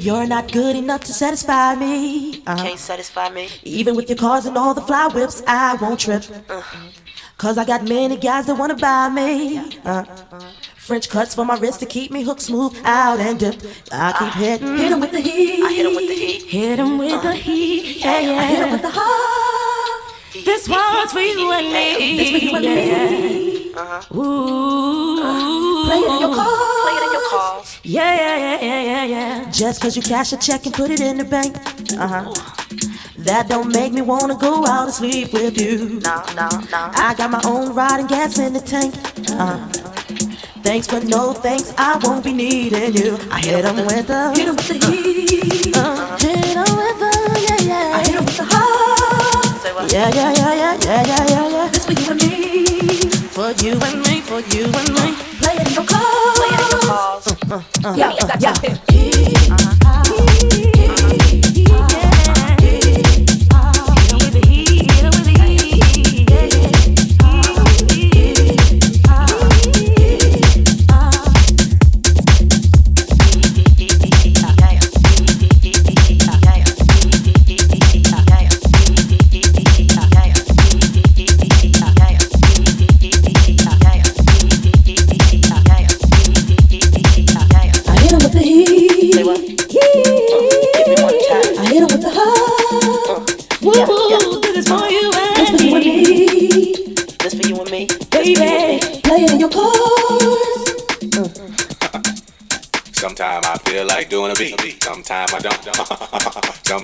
You're not good enough to satisfy me. Uh-huh. Can't satisfy me. Even with your cars and all the fly whips, I won't trip. Uh. Cause I got many guys that wanna buy me. Uh. French cuts for my wrist to keep me hooked smooth out and dip. I keep hitting. Hit him with the heat. I hit him with the heat. Hit him with uh. the heat. Yeah, yeah. I hit him with the heart. This one's for you and me. This for you and me. Uh-huh. Ooh. Uh. Play it in your car. Play it in your calls. Yeah, yeah, yeah, yeah, yeah, yeah. Just cause you cash a check and put it in the bank. Uh huh. That don't make me wanna go out and sleep with you. No, no, no. I got my own ride and gas in the tank. Uh huh. Thanks, but no thanks. I won't be needing you. I hit him with the hit him with the heat. Uh, hit with the yeah yeah. I hit him with the heart. Yeah yeah yeah yeah yeah yeah yeah yeah. This for you and me. For you and me. For you and me. Play it in your car. Play it in your cars. Uh, uh, uh, yeah yeah yeah. yeah. Uh-huh.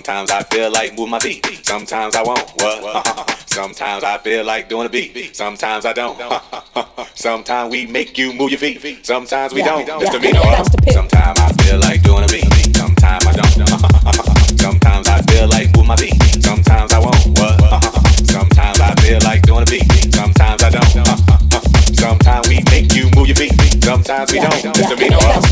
Sometimes I feel like move my feet. Sometimes I won't. What? Sometimes I feel like doing a beat. Sometimes I don't. Sometimes we make you move your feet. Sometimes we don't. Mr. Mino. Uh, sometimes I feel like doing a beat. Sometimes I don't. Sometimes I feel like move my feet. Sometimes I won't. What? Sometimes I feel like doing a beat. Sometimes I don't. Sometimes we make you move your feet. Sometimes we don't. Mino. Sometimes uh,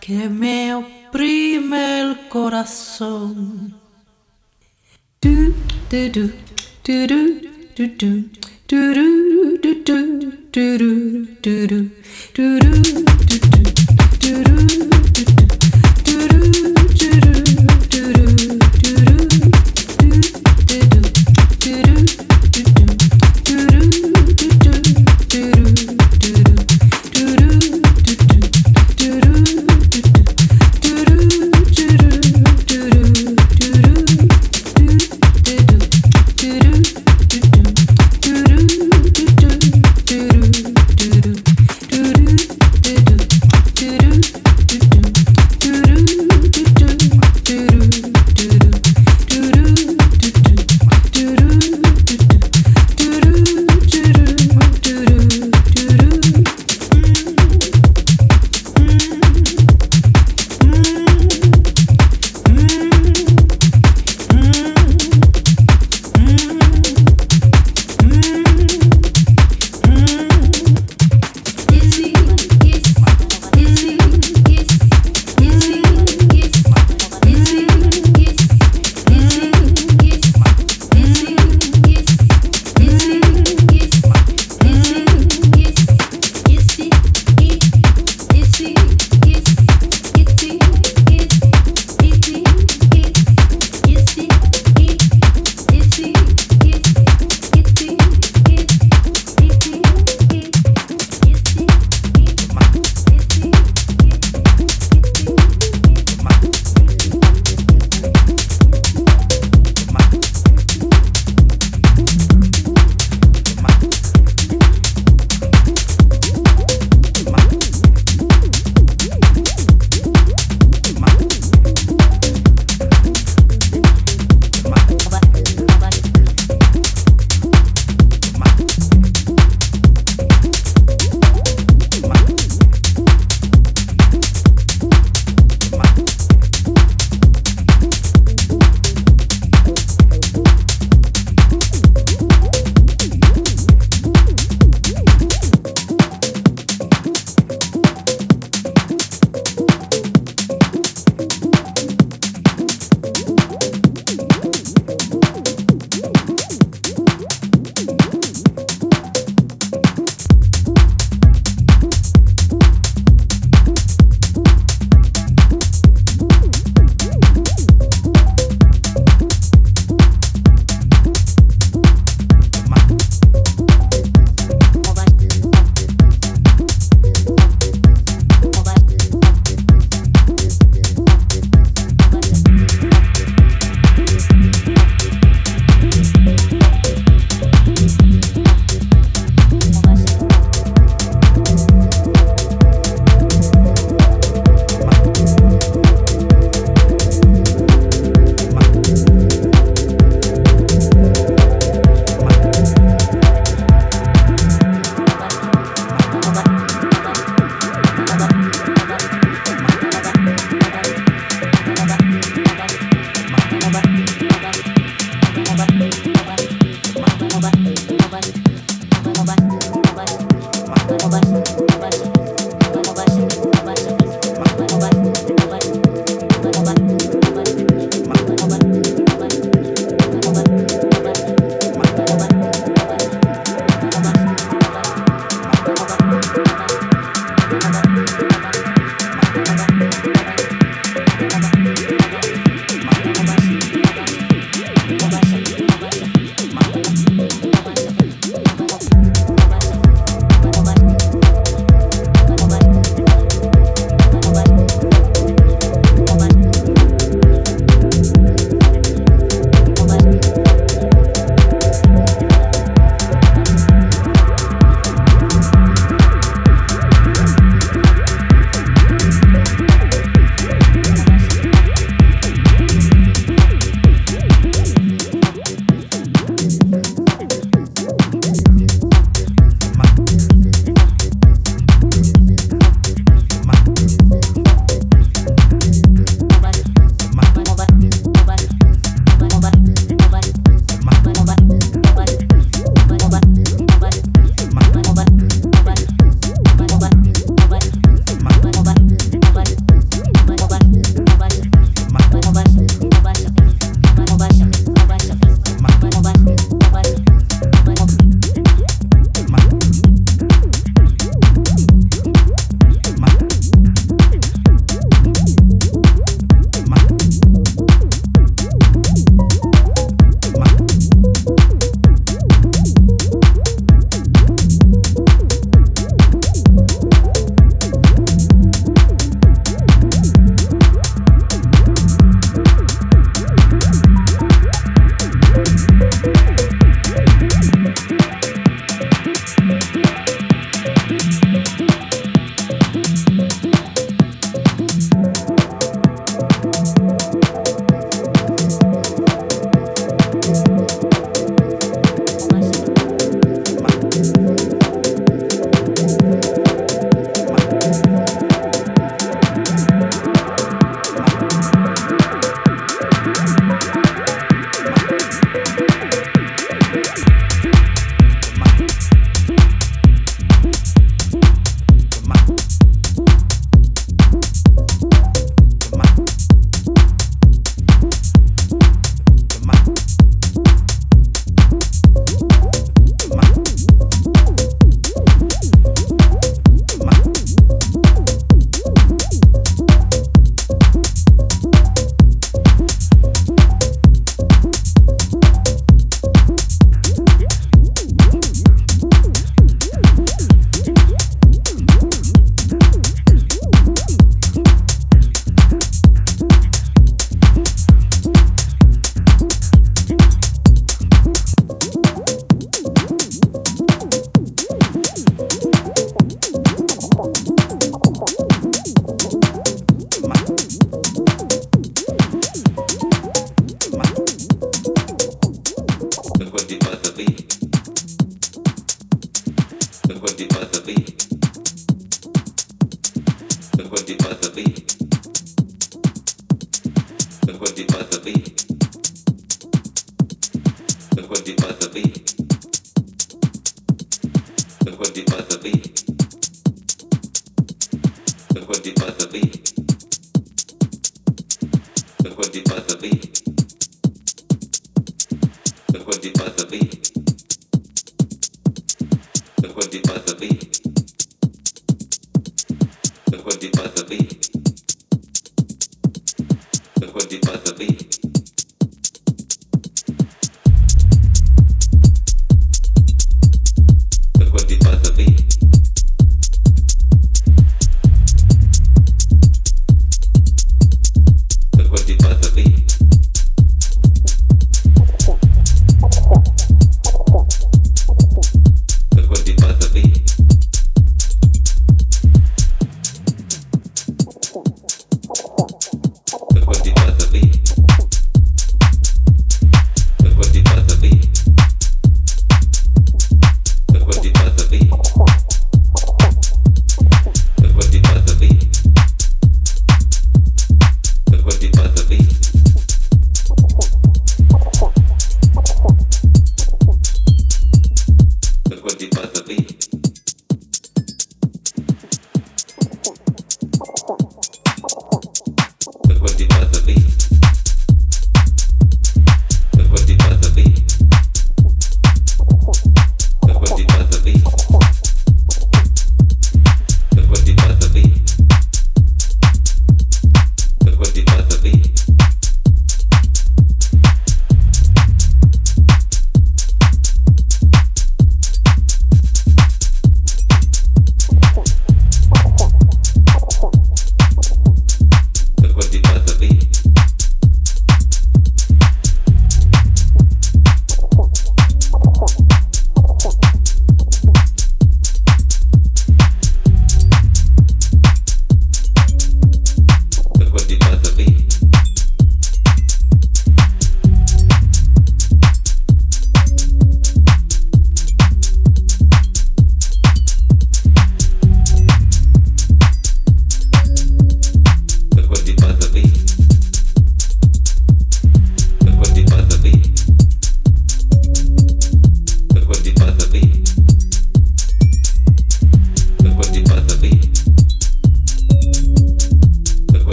que me oprime el corazón.